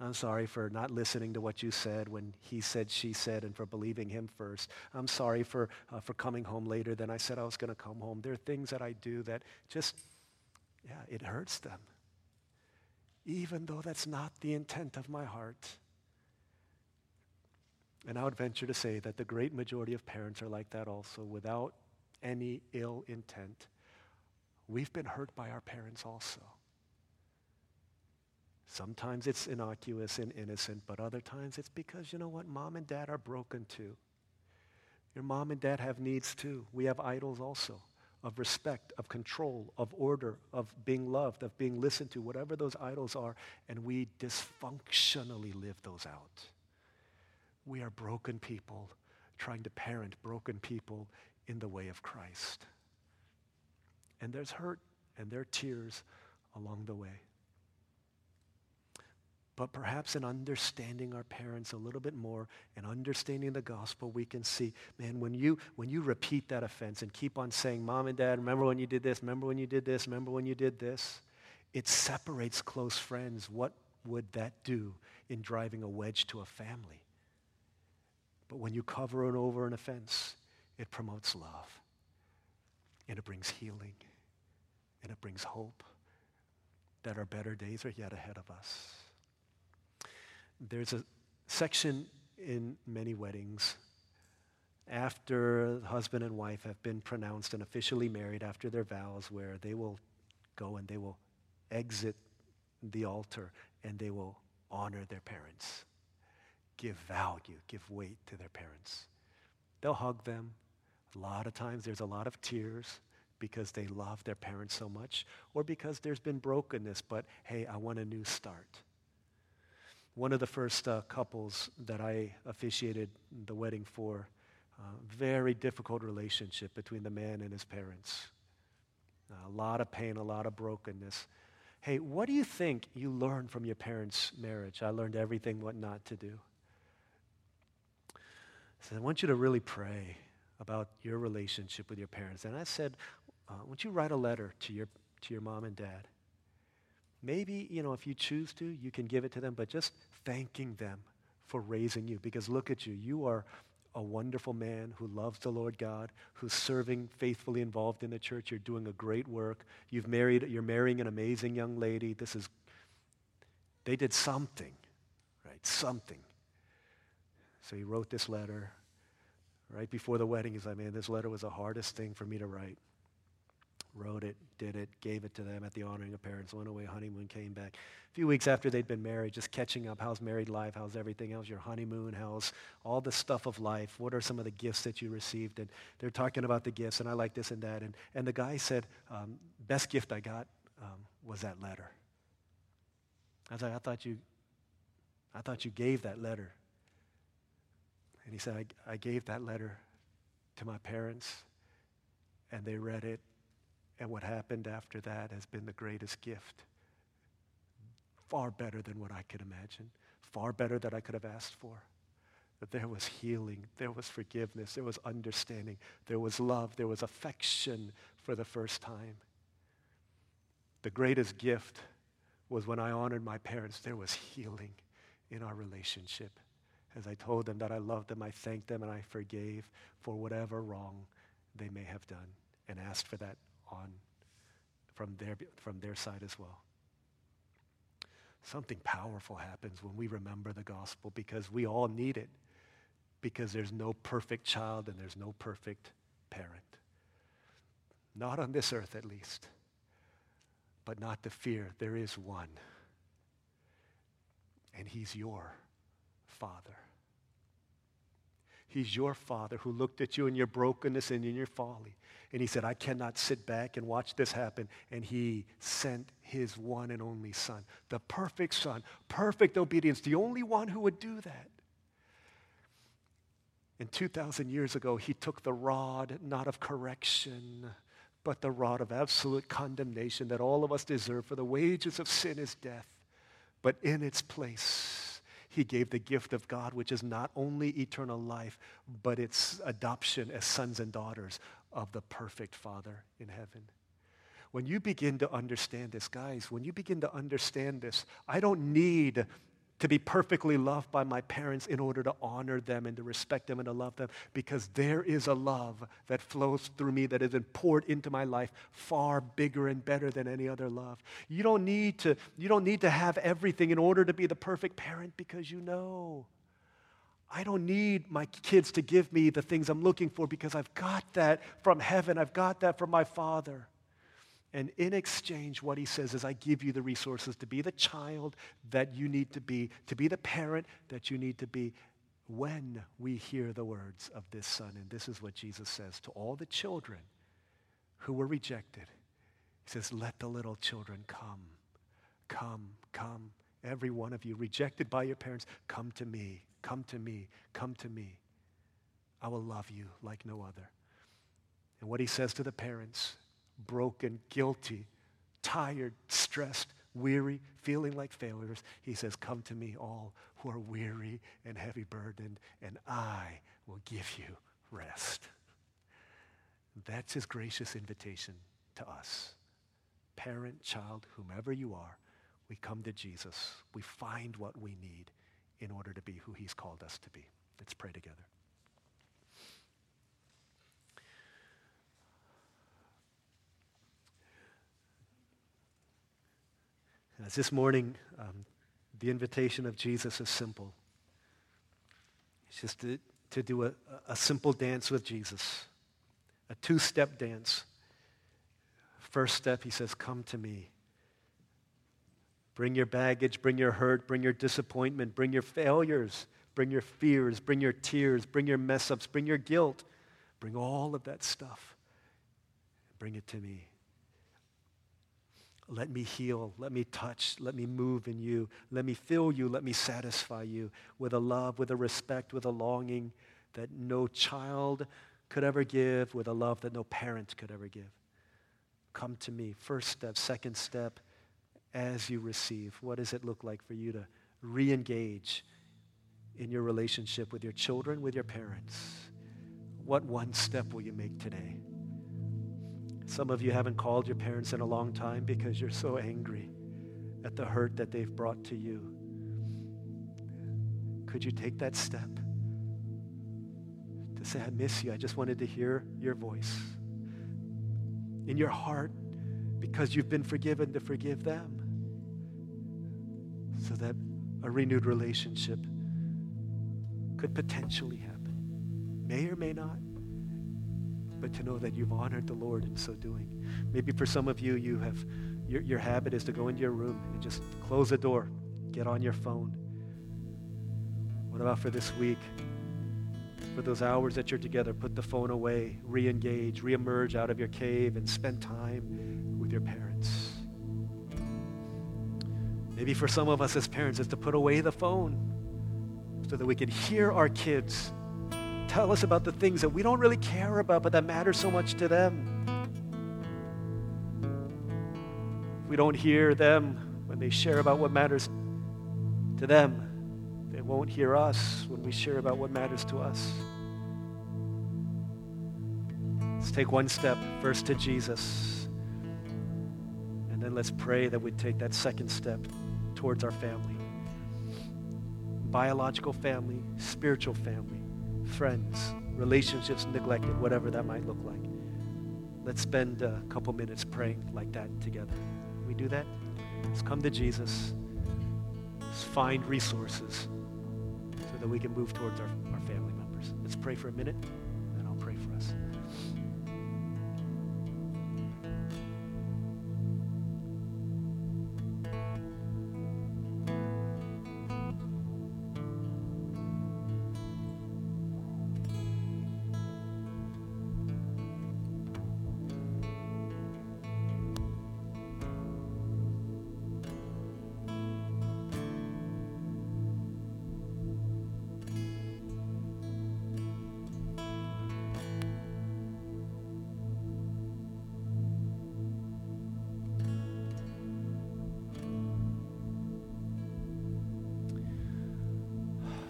I'm sorry for not listening to what you said when he said, she said, and for believing him first. I'm sorry for, uh, for coming home later than I said I was going to come home. There are things that I do that just, yeah, it hurts them. Even though that's not the intent of my heart. And I would venture to say that the great majority of parents are like that also, without any ill intent. We've been hurt by our parents also. Sometimes it's innocuous and innocent, but other times it's because, you know what, mom and dad are broken too. Your mom and dad have needs too. We have idols also of respect, of control, of order, of being loved, of being listened to, whatever those idols are, and we dysfunctionally live those out. We are broken people trying to parent broken people in the way of Christ. And there's hurt and there are tears along the way. But perhaps in understanding our parents a little bit more and understanding the gospel, we can see, man, when you, when you repeat that offense and keep on saying, Mom and Dad, remember when you did this, remember when you did this, remember when you did this, it separates close friends. What would that do in driving a wedge to a family? But when you cover and over an offense, it promotes love and it brings healing and it brings hope that our better days are yet ahead of us. There's a section in many weddings after the husband and wife have been pronounced and officially married after their vows where they will go and they will exit the altar and they will honor their parents. Give value, give weight to their parents. They'll hug them. A lot of times there's a lot of tears because they love their parents so much or because there's been brokenness, but hey, I want a new start. One of the first uh, couples that I officiated the wedding for, uh, very difficult relationship between the man and his parents. A lot of pain, a lot of brokenness. Hey, what do you think you learned from your parents' marriage? I learned everything what not to do. So I want you to really pray about your relationship with your parents. And I said, uh, won't you write a letter to your, to your mom and dad? Maybe, you know, if you choose to, you can give it to them, but just thanking them for raising you. Because look at you. You are a wonderful man who loves the Lord God, who's serving faithfully involved in the church. You're doing a great work. You've married, you're marrying an amazing young lady. This is, they did something, right? Something. So he wrote this letter right before the wedding. He's like, man, this letter was the hardest thing for me to write wrote it, did it, gave it to them at the honoring of parents, went away, honeymoon, came back. A few weeks after they'd been married, just catching up. How's married life? How's everything? How's your honeymoon? How's all the stuff of life? What are some of the gifts that you received? And they're talking about the gifts, and I like this and that. And, and the guy said, um, best gift I got um, was that letter. I was like, I thought you, I thought you gave that letter. And he said, I, I gave that letter to my parents, and they read it, and what happened after that has been the greatest gift. Far better than what I could imagine, far better than I could have asked for. That there was healing, there was forgiveness, there was understanding, there was love, there was affection for the first time. The greatest gift was when I honored my parents, there was healing in our relationship. As I told them that I loved them, I thanked them, and I forgave for whatever wrong they may have done and asked for that on from their, from their side as well. Something powerful happens when we remember the gospel because we all need it. Because there's no perfect child and there's no perfect parent. Not on this earth, at least. But not to fear, there is one. And he's your father. He's your father who looked at you in your brokenness and in your folly. And he said, I cannot sit back and watch this happen. And he sent his one and only son, the perfect son, perfect obedience, the only one who would do that. And 2,000 years ago, he took the rod, not of correction, but the rod of absolute condemnation that all of us deserve, for the wages of sin is death. But in its place, he gave the gift of God, which is not only eternal life, but it's adoption as sons and daughters of the perfect Father in heaven. When you begin to understand this, guys, when you begin to understand this, I don't need to be perfectly loved by my parents in order to honor them and to respect them and to love them because there is a love that flows through me that has been poured into my life far bigger and better than any other love. You don't need to, you don't need to have everything in order to be the perfect parent because you know. I don't need my kids to give me the things I'm looking for because I've got that from heaven. I've got that from my Father. And in exchange, what he says is, I give you the resources to be the child that you need to be, to be the parent that you need to be when we hear the words of this son. And this is what Jesus says to all the children who were rejected. He says, Let the little children come. Come, come. Every one of you rejected by your parents, come to me. Come to me. Come to me. I will love you like no other. And what he says to the parents, broken, guilty, tired, stressed, weary, feeling like failures, he says, Come to me, all who are weary and heavy burdened, and I will give you rest. That's his gracious invitation to us. Parent, child, whomever you are, we come to Jesus. We find what we need in order to be who he's called us to be. Let's pray together. This morning, um, the invitation of Jesus is simple. It's just to, to do a, a simple dance with Jesus, a two step dance. First step, he says, Come to me. Bring your baggage, bring your hurt, bring your disappointment, bring your failures, bring your fears, bring your tears, bring your mess ups, bring your guilt. Bring all of that stuff. Bring it to me. Let me heal. Let me touch. Let me move in you. Let me fill you. Let me satisfy you with a love, with a respect, with a longing that no child could ever give, with a love that no parent could ever give. Come to me. First step, second step, as you receive. What does it look like for you to re engage in your relationship with your children, with your parents? What one step will you make today? Some of you haven't called your parents in a long time because you're so angry at the hurt that they've brought to you. Could you take that step to say, I miss you? I just wanted to hear your voice. In your heart, because you've been forgiven, to forgive them. So that a renewed relationship could potentially happen. May or may not but to know that you've honored the Lord in so doing. Maybe for some of you, you have your, your habit is to go into your room and just close the door, get on your phone. What about for this week? For those hours that you're together, put the phone away, re-engage, re-emerge out of your cave and spend time with your parents. Maybe for some of us as parents, is to put away the phone so that we can hear our kids tell us about the things that we don't really care about, but that matter so much to them. If we don't hear them when they share about what matters to them, they won't hear us when we share about what matters to us. Let's take one step first to Jesus. And then let's pray that we take that second step towards our family. Biological family, spiritual family friends, relationships neglected, whatever that might look like. Let's spend a couple minutes praying like that together. Can we do that? Let's come to Jesus. Let's find resources so that we can move towards our, our family members. Let's pray for a minute.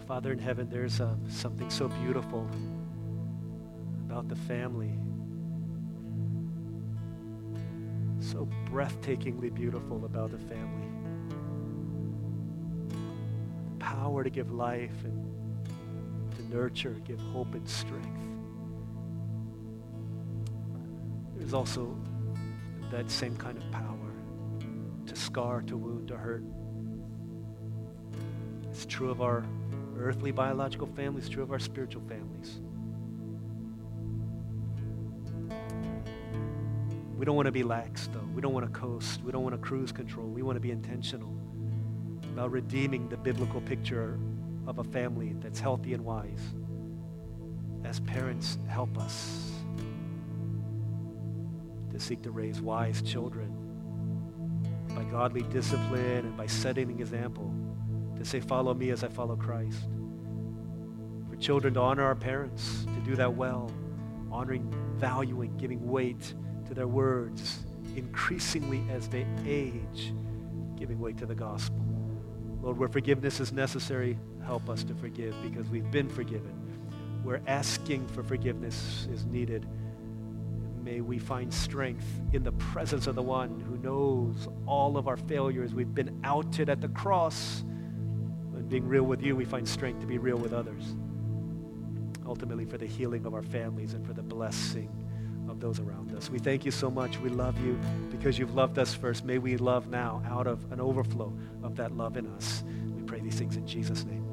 Father in heaven, there's uh, something so beautiful about the family. So breathtakingly beautiful about the family. The power to give life and to nurture, give hope and strength. There's also that same kind of power to scar, to wound, to hurt. It's true of our earthly biological families, true of our spiritual families. We don't want to be lax, though. We don't want to coast. We don't want to cruise control. We want to be intentional about redeeming the biblical picture of a family that's healthy and wise. As parents, help us to seek to raise wise children by godly discipline and by setting an example to say, Follow me as I follow Christ. For children to honor our parents, to do that well, honoring, valuing, giving weight to their words, increasingly as they age, giving weight to the gospel. Lord, where forgiveness is necessary, help us to forgive because we've been forgiven. Where asking for forgiveness is needed, may we find strength in the presence of the one who knows all of our failures. We've been outed at the cross being real with you, we find strength to be real with others. Ultimately, for the healing of our families and for the blessing of those around us. We thank you so much. We love you because you've loved us first. May we love now out of an overflow of that love in us. We pray these things in Jesus' name.